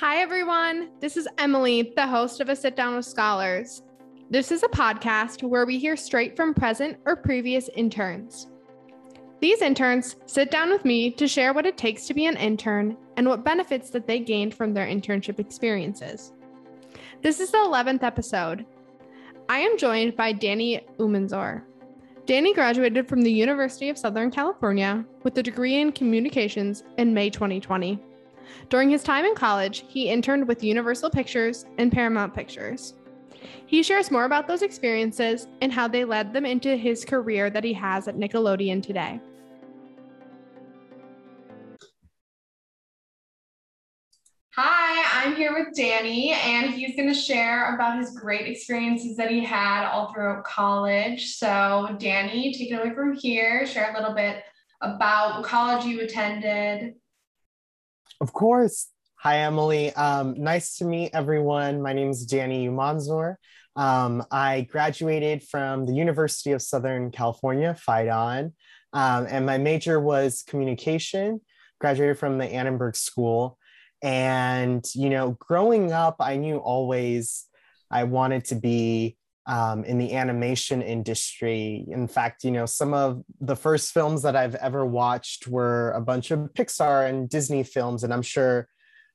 Hi, everyone. This is Emily, the host of A Sit Down with Scholars. This is a podcast where we hear straight from present or previous interns. These interns sit down with me to share what it takes to be an intern and what benefits that they gained from their internship experiences. This is the 11th episode. I am joined by Danny Umanzor. Danny graduated from the University of Southern California with a degree in communications in May 2020. During his time in college, he interned with Universal Pictures and Paramount Pictures. He shares more about those experiences and how they led them into his career that he has at Nickelodeon today. Hi, I'm here with Danny, and he's going to share about his great experiences that he had all throughout college. So, Danny, take it away from here. Share a little bit about what college you attended, of course. Hi, Emily. Um, nice to meet everyone. My name is Danny Umanzor. Um, I graduated from the University of Southern California, Fight On, um, and my major was communication. Graduated from the Annenberg School. And, you know, growing up, I knew always I wanted to be um, in the animation industry. In fact, you know, some of the first films that I've ever watched were a bunch of Pixar and Disney films, and I'm sure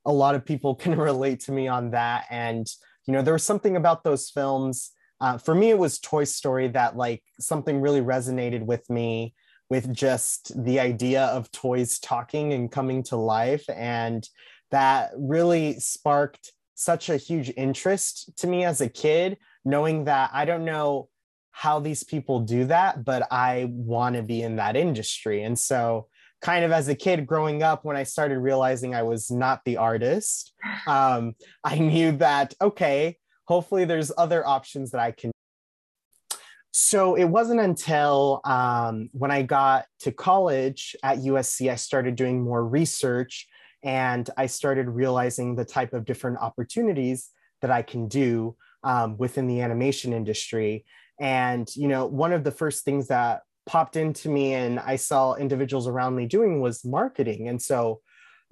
a lot of people can relate to me on that. And you know, there was something about those films. Uh, for me, it was Toy Story that like something really resonated with me with just the idea of toys talking and coming to life, and that really sparked such a huge interest to me as a kid knowing that I don't know how these people do that, but I want to be in that industry. And so, kind of as a kid growing up, when I started realizing I was not the artist, um, I knew that, okay, hopefully there's other options that I can. So it wasn't until um, when I got to college at USC, I started doing more research and I started realizing the type of different opportunities that I can do um, within the animation industry. And, you know, one of the first things that popped into me and I saw individuals around me doing was marketing. And so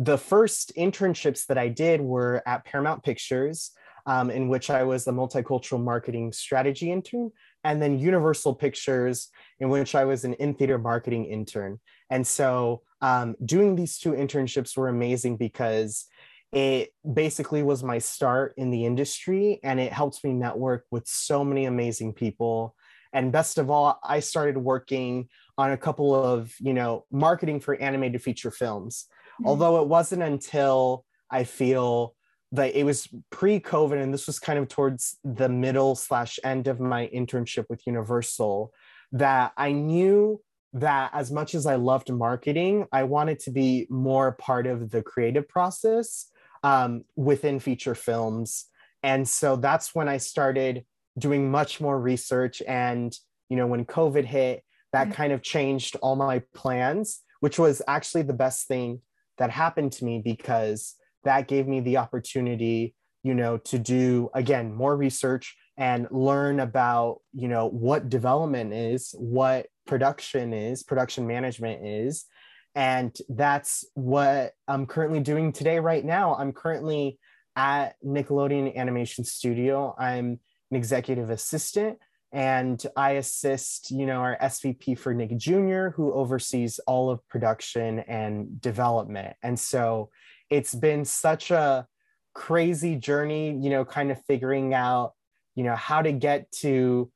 the first internships that I did were at Paramount Pictures, um, in which I was the multicultural marketing strategy intern, and then Universal Pictures, in which I was an in theater marketing intern. And so um, doing these two internships were amazing because it basically was my start in the industry and it helped me network with so many amazing people. And best of all i started working on a couple of you know marketing for animated feature films. Mm-hmm. although it wasn't until i feel that it was pre-covid and this was kind of towards the middle slash end of my internship with universal that i knew that as much as i loved marketing i wanted to be more part of the creative process um, within feature films. And so that's when I started doing much more research. And, you know, when COVID hit, that mm-hmm. kind of changed all my plans, which was actually the best thing that happened to me because that gave me the opportunity, you know, to do, again, more research and learn about, you know, what development is, what production is, production management is, and that's what I'm currently doing today, right now. I'm currently at Nickelodeon Animation Studio. I'm an executive assistant and I assist, you know, our SVP for Nick Jr., who oversees all of production and development. And so it's been such a crazy journey, you know, kind of figuring out, you know, how to get to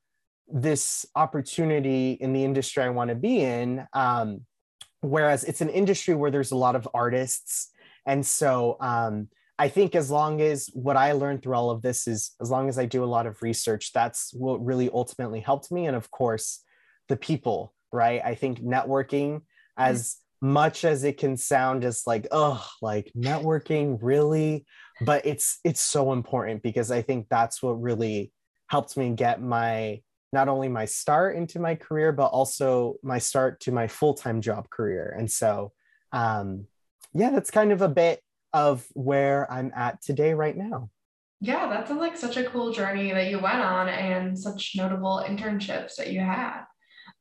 this opportunity in the industry I want to be in. Um, whereas it's an industry where there's a lot of artists. And so um, i think as long as what i learned through all of this is as long as i do a lot of research that's what really ultimately helped me. And of course the people right? I think networking as much as it can sound as like oh like networking really? But it's it's so important because i think that's what really helped me get my not only my start into my career, but also my start to my full time job career. And so, um, yeah, that's kind of a bit of where I'm at today, right now. Yeah, that sounds like such a cool journey that you went on and such notable internships that you had.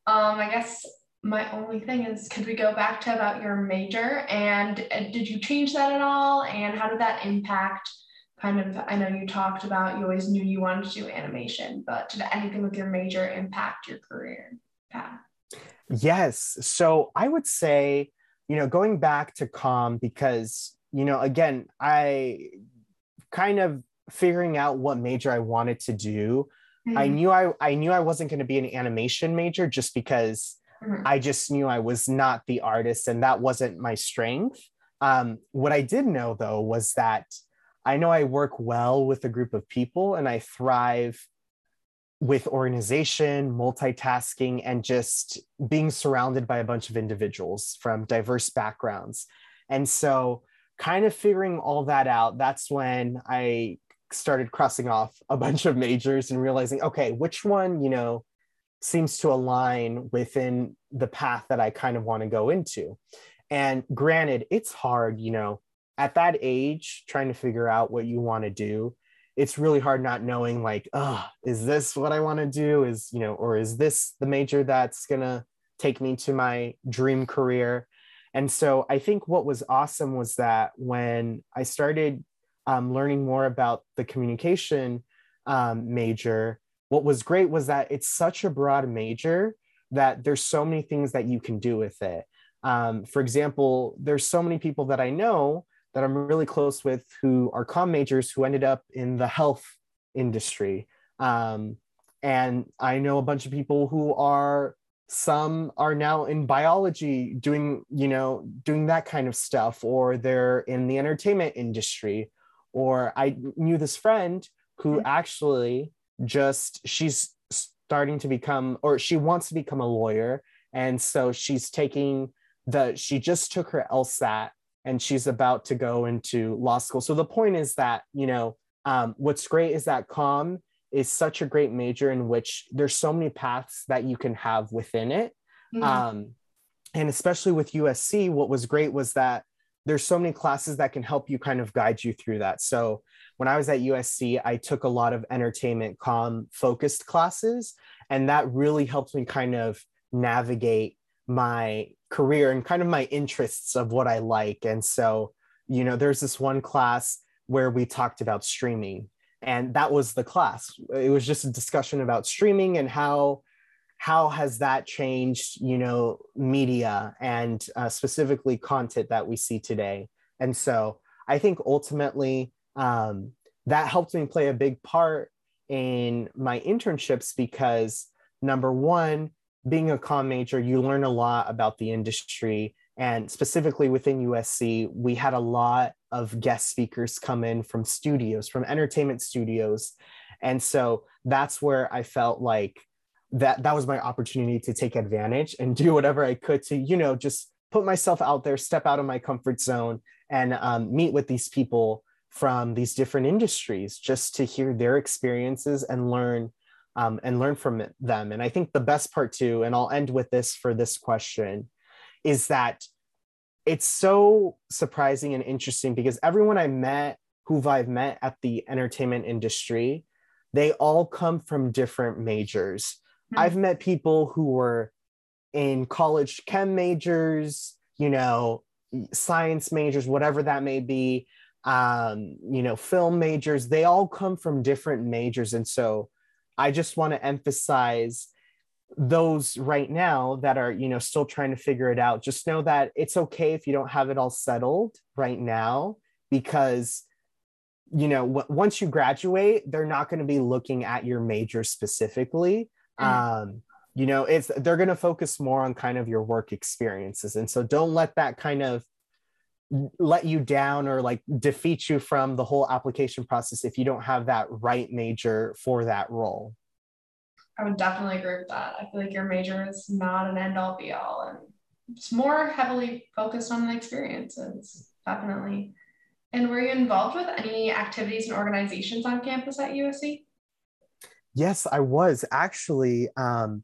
Um, I guess my only thing is could we go back to about your major and uh, did you change that at all and how did that impact kind of i know you talked about you always knew you wanted to do animation but did anything with your major impact your career path yes so i would say you know going back to com because you know again i kind of figuring out what major i wanted to do mm-hmm. i knew i i knew i wasn't going to be an animation major just because Mm-hmm. I just knew I was not the artist and that wasn't my strength. Um, what I did know though was that I know I work well with a group of people and I thrive with organization, multitasking, and just being surrounded by a bunch of individuals from diverse backgrounds. And so, kind of figuring all that out, that's when I started crossing off a bunch of majors and realizing, okay, which one, you know, seems to align within the path that I kind of want to go into. And granted, it's hard, you know, at that age, trying to figure out what you want to do. It's really hard not knowing, like, oh, is this what I want to do? Is, you know, or is this the major that's going to take me to my dream career? And so I think what was awesome was that when I started um, learning more about the communication um, major, what was great was that it's such a broad major that there's so many things that you can do with it. Um, for example, there's so many people that I know that I'm really close with who are com majors who ended up in the health industry. Um, and I know a bunch of people who are some are now in biology doing you know doing that kind of stuff or they're in the entertainment industry or i knew this friend who mm-hmm. actually just she's starting to become or she wants to become a lawyer and so she's taking the she just took her LSAT and she's about to go into law school. So the point is that, you know, um, what's great is that com is such a great major in which there's so many paths that you can have within it. Mm-hmm. Um, and especially with USC, what was great was that there's so many classes that can help you kind of guide you through that. So when I was at USC, I took a lot of entertainment com focused classes, and that really helped me kind of navigate my career and kind of my interests of what I like. And so, you know, there's this one class where we talked about streaming, and that was the class. It was just a discussion about streaming and how how has that changed you know media and uh, specifically content that we see today and so i think ultimately um, that helped me play a big part in my internships because number one, being a com major, you learn a lot about the industry. And specifically within USC, we had a lot of guest speakers come in from studios, from entertainment studios. And so that's where I felt like that that was my opportunity to take advantage and do whatever I could to, you know, just put myself out there, step out of my comfort zone and um, meet with these people from these different industries just to hear their experiences and learn um, and learn from them. And I think the best part too, and I'll end with this for this question, is that it's so surprising and interesting because everyone I met who I've met at the entertainment industry, they all come from different majors. Mm-hmm. I've met people who were in college chem majors, you know, science majors, whatever that may be um, you know, film majors, they all come from different majors. And so I just want to emphasize those right now that are, you know, still trying to figure it out. Just know that it's okay if you don't have it all settled right now because you know w- once you graduate they're not going to be looking at your major specifically mm. um you know it's they're going to focus more on kind of your work experiences and so don't let that kind of let you down or like defeat you from the whole application process if you don't have that right major for that role. I would definitely agree with that. I feel like your major is not an end all be all and it's more heavily focused on the experiences, definitely. And were you involved with any activities and organizations on campus at USC? Yes, I was actually. Um,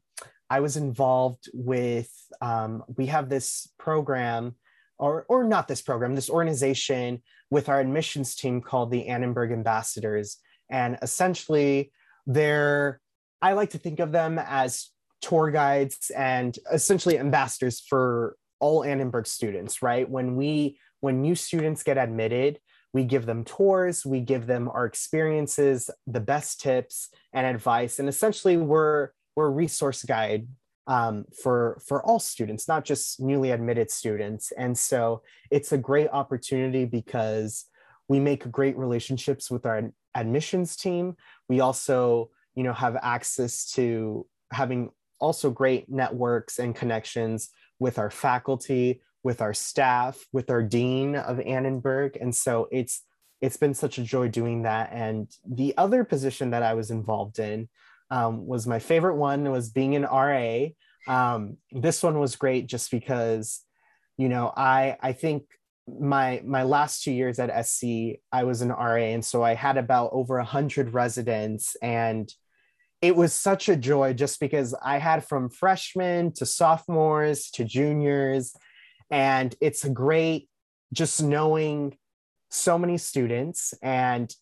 I was involved with, um, we have this program or, or not this program, this organization with our admissions team called the Annenberg Ambassadors. And essentially, they're, I like to think of them as tour guides and essentially ambassadors for all Annenberg students, right? When we when new students get admitted, we give them tours, we give them our experiences, the best tips and advice, and essentially we're we're a resource guide um, for for all students, not just newly admitted students. And so it's a great opportunity because we make great relationships with our admissions team. We also, you know, have access to having also great networks and connections with our faculty, with our staff, with our dean of Annenberg. And so it's it's been such a joy doing that. And the other position that I was involved in um, was my favorite one was being an RA. Um, this one was great just because, you know, I I think my my last two years at SC, I was an RA, and so I had about over a hundred residents, and it was such a joy just because I had from freshmen to sophomores to juniors, and it's great just knowing so many students and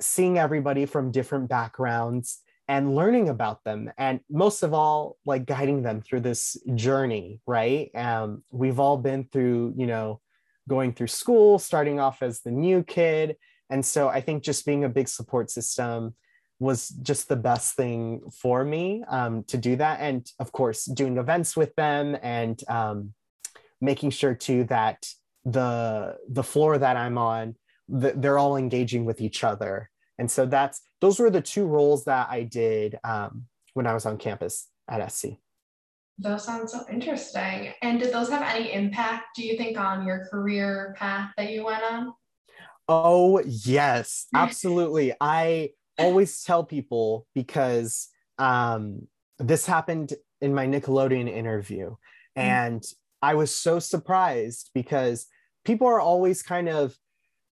seeing everybody from different backgrounds and learning about them and most of all like guiding them through this journey right um, we've all been through you know going through school, starting off as the new kid. And so I think just being a big support system was just the best thing for me um, to do that. And of course, doing events with them and um, making sure too that the the floor that I'm on, the, they're all engaging with each other. And so that's those were the two roles that I did um, when I was on campus at SC. Those sound so interesting. And did those have any impact, do you think, on your career path that you went on? Oh, yes, absolutely. I always tell people because um, this happened in my Nickelodeon interview. Mm-hmm. And I was so surprised because people are always kind of,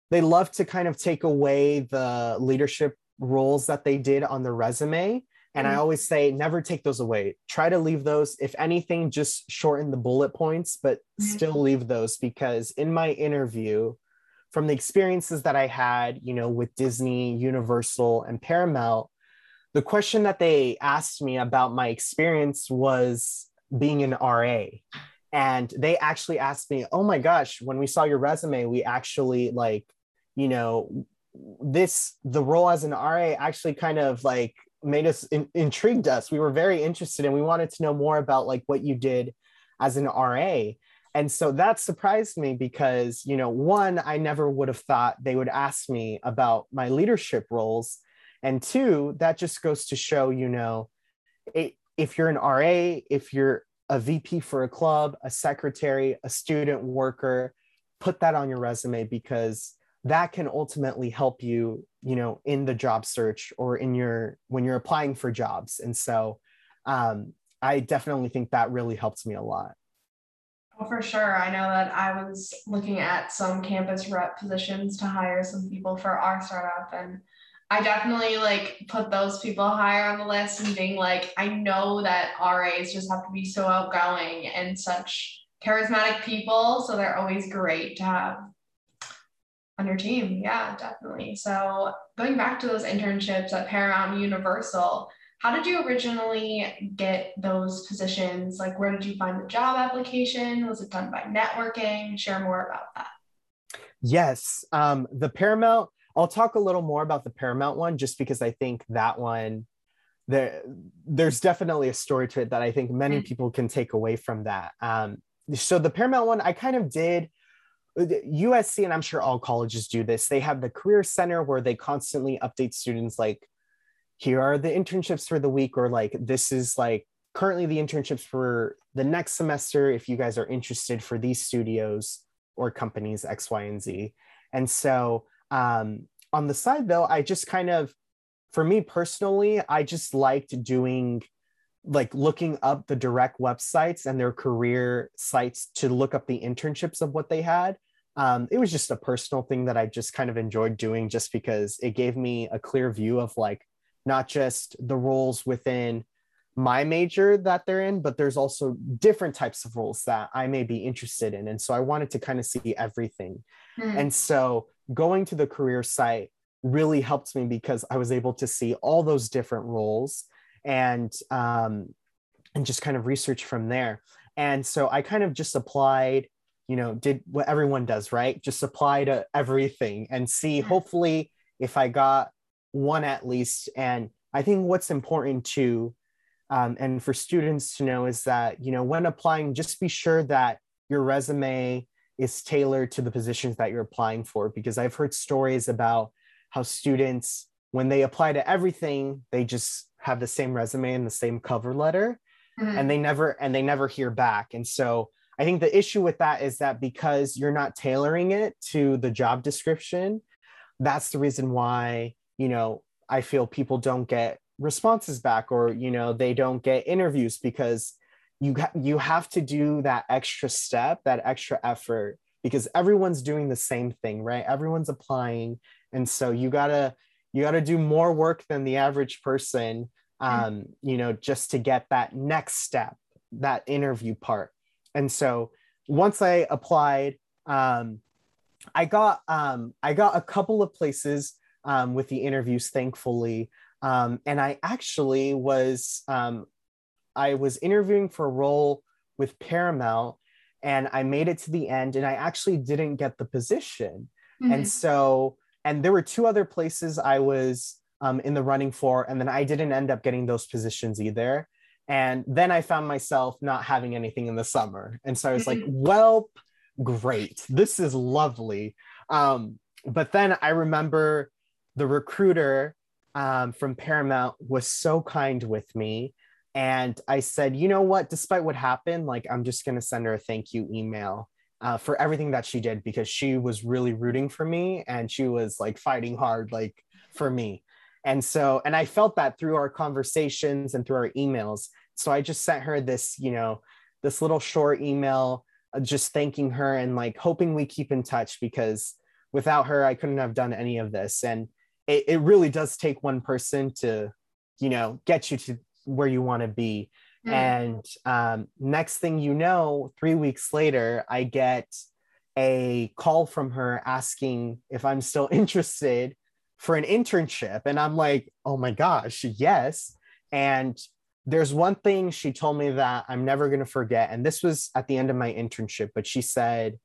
they love to kind of take away the leadership roles that they did on the resume and I mm. always say, never take those away. Try to leave those, if anything, just shorten the bullet points, but mm-hmm. still leave those because in my interview, from the experiences that I had, you know, with Disney, Universal, and Paramount, the question that they asked me about my experience was being an RA. And they actually asked me, oh my gosh, when we saw your resume, we actually like, you know, this, the role as an RA actually kind of like made us in, intrigued us. We were very interested and we wanted to know more about like what you did as an RA. And so that surprised me because, you know, one, I never would have thought they would ask me about my leadership roles. And two, that just goes to show, you know, it, if you're an RA, if you're a VP for a club, a secretary, a student worker, put that on your resume because that can ultimately help you you know in the job search or in your when you're applying for jobs and so um, i definitely think that really helps me a lot Oh, for sure. I know that I was looking at some campus rep positions to hire some people for our startup and I definitely like put those people higher on the list and being like, I know that RAs just have to be so outgoing and such charismatic people. So they're always great to have on your team. Yeah, definitely. So going back to those internships at Paramount Universal, how did you originally get those positions? Like, where did you find the job application? Was it done by networking? Share more about that. Yes, um, the Paramount. I'll talk a little more about the Paramount one, just because I think that one there there's definitely a story to it that I think many mm-hmm. people can take away from that. Um, so the Paramount one, I kind of did USC, and I'm sure all colleges do this, they have the Career Center where they constantly update students like, here are the internships for the week, or like, this is like currently the internships for the next semester if you guys are interested for these studios or companies X, Y, and Z. And so um, on the side, though, I just kind of, for me personally, I just liked doing like looking up the direct websites and their career sites to look up the internships of what they had um, it was just a personal thing that I just kind of enjoyed doing just because it gave me a clear view of like not just the roles within my major that they're in, but there's also different types of roles that I may be interested in. And so I wanted to kind of see everything. Mm. And so going to the career site really helped me because I was able to see all those different roles. And um, and just kind of research from there. And so I kind of just applied, you know, did what everyone does, right? Just apply to everything and see, hopefully, if I got one at least. And I think what's important too, um, and for students to know is that, you know, when applying, just be sure that your resume is tailored to the positions that you're applying for. Because I've heard stories about how students, when they apply to everything, they just have the same resume and the same cover letter mm-hmm. and they never and they never hear back and so i think the issue with that is that because you're not tailoring it to the job description that's the reason why you know i feel people don't get responses back or you know they don't get interviews because you ha- you have to do that extra step that extra effort because everyone's doing the same thing right everyone's applying and so you got to you got to do more work than the average person Mm-hmm. um, you know, just to get that next step, that interview part. And so once I applied, um, I got um, I got a couple of places um, with the interviews, thankfully, um, and I actually was um, I was interviewing for a role with Paramount, and I made it to the end, and I actually didn't get the position, mm-hmm. and so and there were two other places I was um, in the running for. And then I didn't end up getting those positions either. And then I found myself not having anything in the summer. And so I was like, mm-hmm. well, great. This is lovely. Um, but then I remember the recruiter um, from Paramount was so kind with me. And I said, you know what, despite what happened, like, I'm just going to send her a thank you email. Uh, for everything that she did because she was really rooting for me and she was like fighting hard like for me and so, and I felt that through our conversations and through our emails. So I just sent her this, you know, this little short email, uh, just thanking her and like hoping we keep in touch because without her, I couldn't have done any of this. And it, it really does take one person to, you know, get you to where you want to be. Mm. And um, next thing you know, three weeks later, I get a call from her asking if I'm still interested for an internship. And I'm like, oh my gosh, yes. And there's one thing she told me that I'm never going to forget. And this was at the end of my internship, but she said,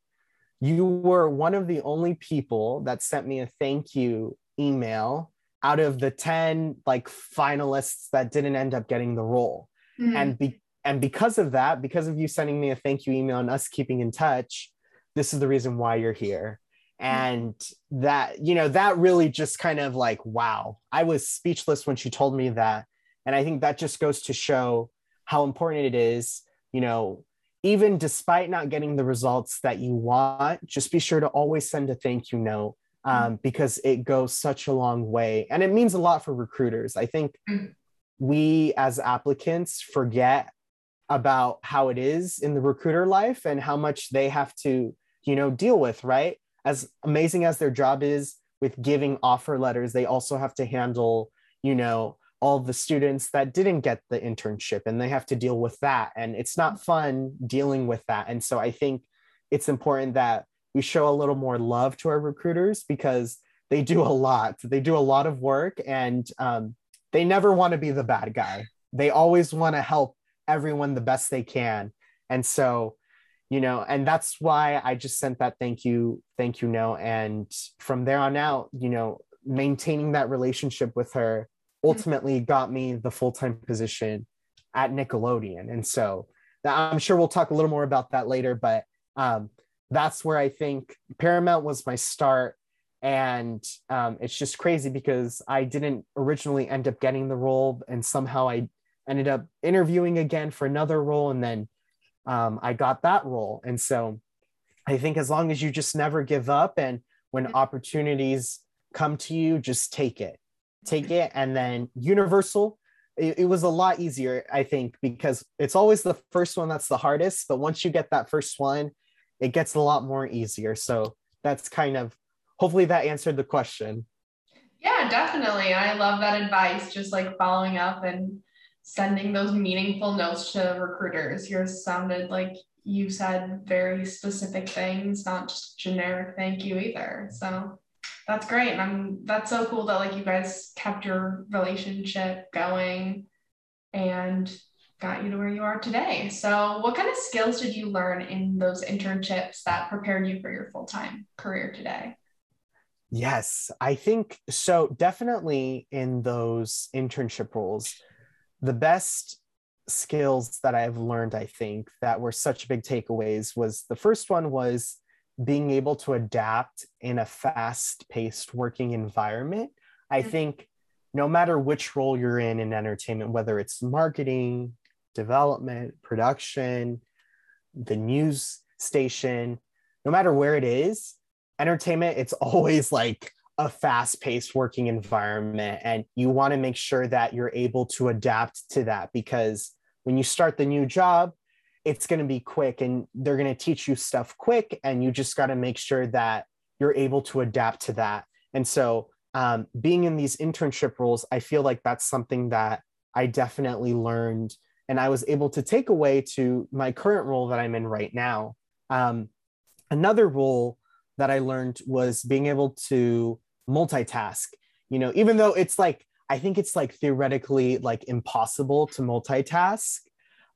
You were one of the only people that sent me a thank you email out of the 10 like finalists that didn't end up getting the role. Mm-hmm. And be- and because of that, because of you sending me a thank you email and us keeping in touch, this is the reason why you're here Mm-hmm. and that you know that really just kind of like wow. I was speechless when she told me that. And i think that just goes to show how important it is you know even despite not getting the results that you want just be sure to always send a thank you note um, mm-hmm. because it goes such a long way. And it means a lot for recruiters. I think mm-hmm. we as applicants forget about how it is in the recruiter life and how much they have to you know deal with right as amazing as their job is with giving offer letters, they also have to handle, you know, all the students that didn't get the internship and they have to deal with that. And it's not fun dealing with that. And so I think it's important that we show a little more love to our recruiters because they do a lot. They do a lot of work and um, they never want to be the bad guy. They always want to help everyone the best they can. And so you know and that's why i just sent that thank you thank you note. And from there on out you know maintaining that relationship with her ultimately got me the full-time position at nickelodeon. And so i'm sure we'll talk a little more about that later but um, that's where i think paramount was my start. And um, it's just crazy because i didn't originally end up getting the role and somehow i ended up interviewing again for another role and then um, I got that role. And so I think as long as you just never give up and when mm-hmm. opportunities come to you, just take it. Take it. And then Universal, it, it, was a lot easier, I think, because it's always the first one that's the hardest. But once you get that first one, it gets a lot more easier. So that's kind of hopefully that answered the question. Yeah, definitely. I love that advice, just like following up and sending those meaningful notes to recruiters. Yours sounded like you said very specific things, not just generic thank you either. So that's great. And I'm that's so cool that like you guys kept your relationship going and got you to where you are today. So, what kind of skills did you learn in those internships that prepared you for your full time career today? Yes, I think so. Definitely in those internship roles, the best skills that I've learned, I think, that were such big takeaways was the first one was being able to adapt in a fast paced working environment. I mm-hmm. think no matter which role you're in in entertainment, whether it's marketing, development, production, the news station, no matter where it is, entertainment, it's always like a fast paced working environment. And you want to make sure that you're able to adapt to that because when you start the new job, it's going to be quick and they're going to teach you stuff quick. And you just got to make sure that you're able to adapt to that. And so, um, being in these internship roles, I feel like that's something that I definitely learned and I was able to take away to my current role that I'm in right now. Um, another role that I learned was being able to multitask. You know, even though it's like I think it's like theoretically like impossible to multitask,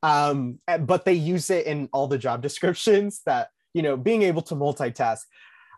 um, but they use it in all the job descriptions that you know being able to multitask.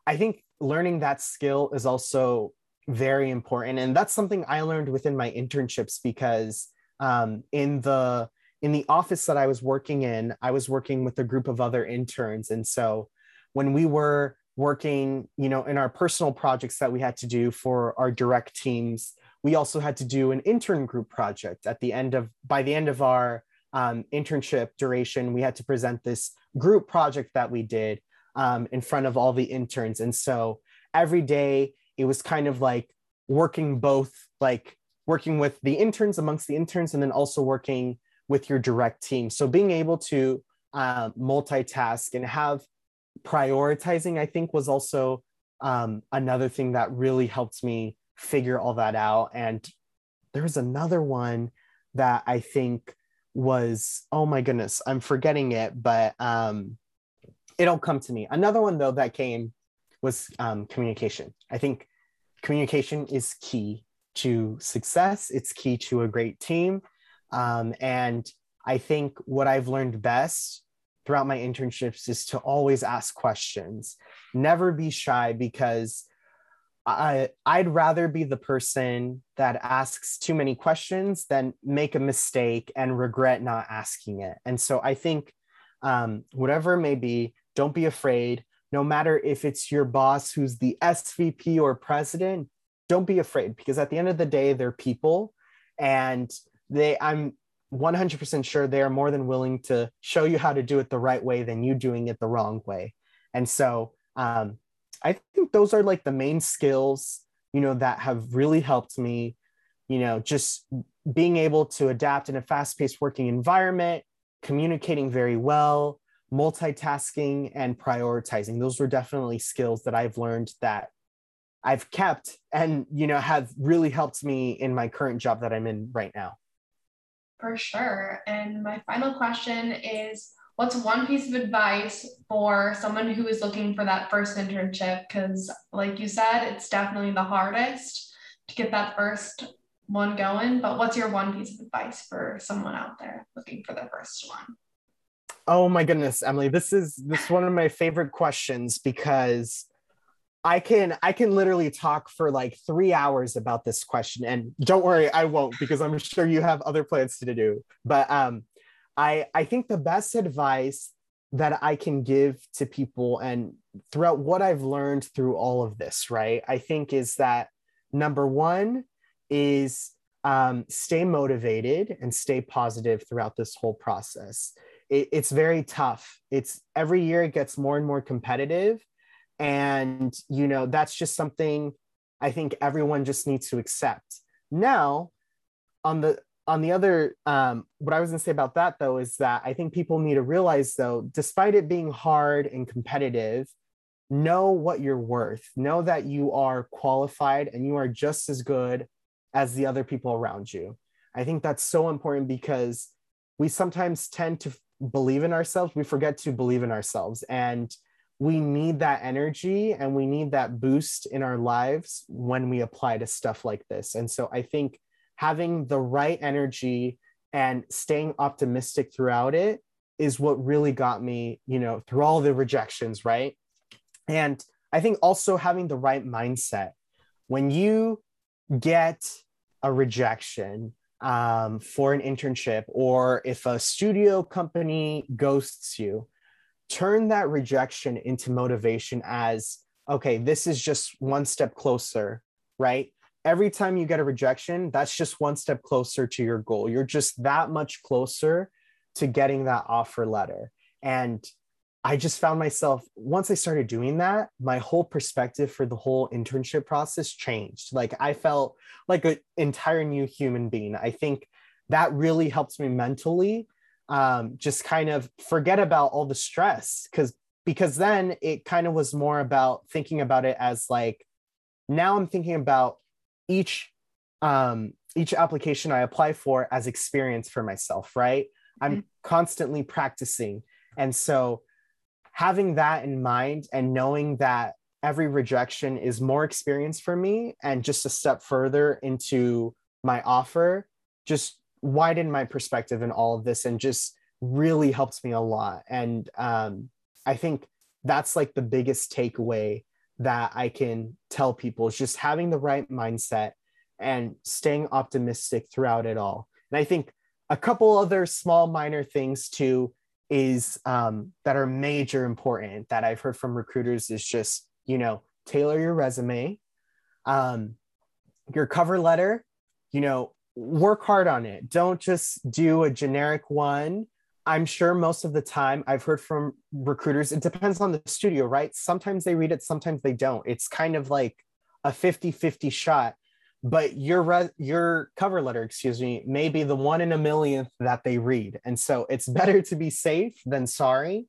I think learning that skill is also very important, and that's something I learned within my internships because um, in the in the office that I was working in, I was working with a group of other interns, and so when we were working, you know, in our personal projects that we had to do for our direct teams. We also had to do an intern group project at the end of, by the end of our um, internship duration, we had to present this group project that we did um, in front of all the interns. And so every day it was kind of like working both, like working with the interns amongst the interns, and then also working with your direct team. So being able to uh, multitask and have prioritizing, I think, was also um, another thing that really helped me figure all that out. And there's another one that I think was, oh my goodness, I'm forgetting it, but um, it'll come to me. Another one, though, that came was um, communication. I think communication is key to success, it's key to a great team. Um, and I think what I've learned best throughout my internships is to always ask questions, never be shy because I, I'd rather be the person that asks too many questions than make a mistake and regret not asking it. And so I think, um, whatever it may be, don't be afraid. No matter if it's your boss who's the SVP or president, don't be afraid because at the end of the day, they're people and they, I'm 100% sure they are more than willing to show you how to do it the right way than you doing it the wrong way. And so um, I think those are like the main skills, you know, that have really helped me, you know, just being able to adapt in a fast paced working environment, communicating very well, multitasking, and prioritizing. Those were definitely skills that I've learned that I've kept and, you know, have really helped me in my current job that I'm in right now. For sure. And my final question is what's one piece of advice for someone who is looking for that first internship? Because, like you said, it's definitely the hardest to get that first one going. But what's your one piece of advice for someone out there looking for their first one? Oh my goodness, Emily, this is this is one of my favorite questions because I can I can literally talk for like three hours about this question, and don't worry, I won't because I'm sure you have other plans to do. But um, I I think the best advice that I can give to people, and throughout what I've learned through all of this, right, I think is that number one is um, stay motivated and stay positive throughout this whole process. It, it's very tough. It's every year it gets more and more competitive and you know that's just something i think everyone just needs to accept. Now on the on the other um, what i was to say about that though is that i think people need to realize though despite it being hard and competitive know what you're worth. Know that you are qualified and you are just as good as the other people around you. I think that's so important because we sometimes tend to believe in ourselves. We forget to believe in ourselves. And we need that energy and we need that boost in our lives when we apply to stuff like this. And so I think having the right energy and staying optimistic throughout it is what really got me, you know, through all the rejections, right? And I think also having the right mindset. When you get a rejection um, for an internship, or if a studio company ghosts you, turn that rejection into motivation as okay, this is just one step closer, right? Every time you get a rejection, that's just one step closer to your goal. You're just that much closer to getting that offer letter. And I just found myself, once I started doing that, my whole perspective for the whole internship process changed. Like I felt like an entire new human being. I think that really helped me mentally um, just kind of forget about all the stress because because then it kind of was more about thinking about it as like now i'm thinking about each um, each application i apply for as experience for myself right i'm mm-hmm. constantly practicing and so having that in mind and knowing that every rejection is more experience for me and just a step further into my offer just widened my perspective in all of this and just really helps me a lot. And um, i think that's like the biggest takeaway that i can tell people is just having the right mindset and staying optimistic throughout it all. And i think a couple other small minor things too is um, that are major important that I've heard from recruiters is just, you know, tailor your resume, um, your cover letter, you know, work hard on it. Don't just do a generic one. I'm sure most of the time I've heard from recruiters, it depends on the studio, right? Sometimes they read it, sometimes they don't. It's kind of like a 50 50 shot but your re- your cover letter excuse me may be the one in a millionth that they read and so it's better to be safe than sorry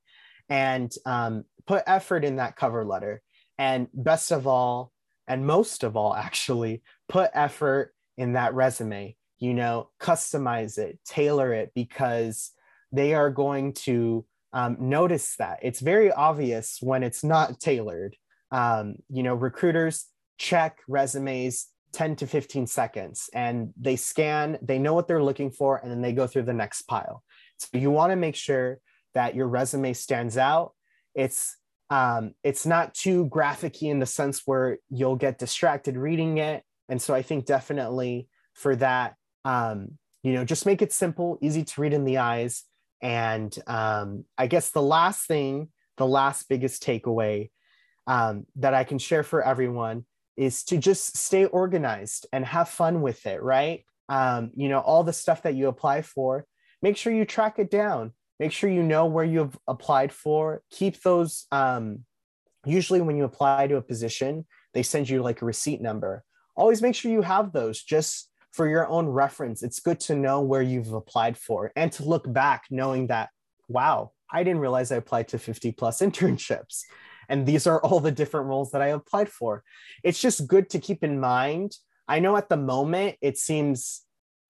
and um, put effort in that cover letter and best of all and most of all actually put effort in that resume you know customize it tailor it because they are going to um, notice that it's very obvious when it's not tailored um, you know recruiters check resumes 10 to 15 seconds and they scan, they know what they're looking for, and then they go through the next pile. So you want to make sure that your resume stands out. It's um, it's not too graphic in the sense where you'll get distracted reading it. And so I think definitely for that, um, you know, just make it simple, easy to read in the eyes. And um, I guess the last thing, the last biggest takeaway um, that I can share for everyone is to just stay organized and have fun with it, right? Um, you know, all the stuff that you apply for, make sure you track it down. Make sure you know where you've applied for. Keep those. Um, usually, when you apply to a position, they send you like a receipt number. Always make sure you have those just for your own reference. It's good to know where you've applied for and to look back knowing that, wow, I didn't realize I applied to 50 plus internships and these are all the different roles that I applied for. It's just good to keep in mind. I know at the moment it seems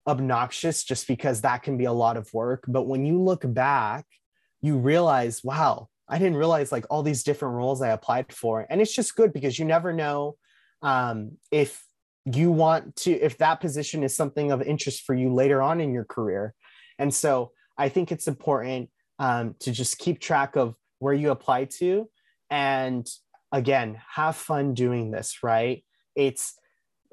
obnoxious just because that can be a lot of work, but when you look back, you realize, wow, I didn't realize like all these different roles I applied for. And it's just good because you never know um, if you want to, if that position is something of interest for you later on in your career. And so I think it's important um, to just keep track of where you apply to and again, have fun doing this, right? It's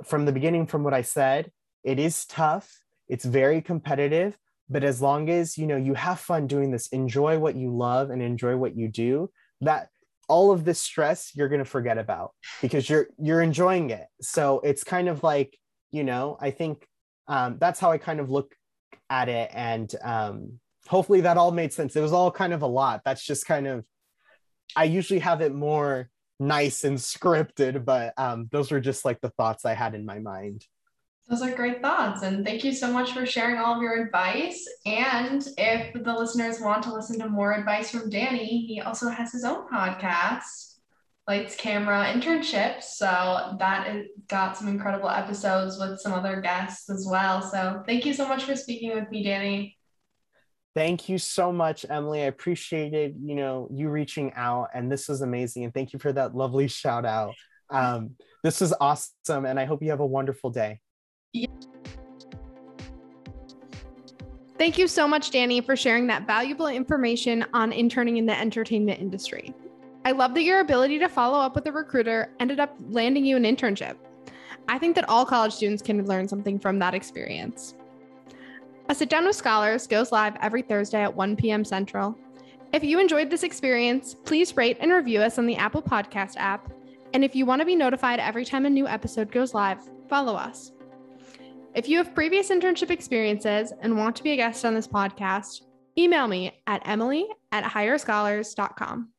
from the beginning, from what I said, it is tough, it's very competitive, but as long as you know you have fun doing this, enjoy what you love and enjoy what you do, that all of this stress you're going to forget about because you're you're enjoying it. So it's kind of like, you know, I think um, that's how I kind of look at it and um, hopefully that all made sense. It was all kind of a lot. That's just kind of I usually have it more nice and scripted, but um, those were just like the thoughts I had in my mind. Those are great thoughts. And thank you so much for sharing all of your advice. And if the listeners want to listen to more advice from Danny, he also has his own podcast, Lights Camera Internships. So that is, got some incredible episodes with some other guests as well. So thank you so much for speaking with me, Danny. Thank you so much, Emily. I appreciated, you know, you reaching out and this was amazing. And thank you for that lovely shout out. Um, this was awesome. And I hope you have a wonderful day. Thank you so much, Danny, for sharing that valuable information on interning in the entertainment industry. I love that your ability to follow up with a recruiter ended up landing you an internship. I think that all college students can learn something from that experience. A Sit Down with Scholars goes live every Thursday at 1 p.m. Central. If you enjoyed this experience, please rate and review us on the Apple Podcast app. And if you want to be notified every time a new episode goes live, follow us. If you have previous internship experiences and want to be a guest on this podcast, email me at emily at higherscholars.com.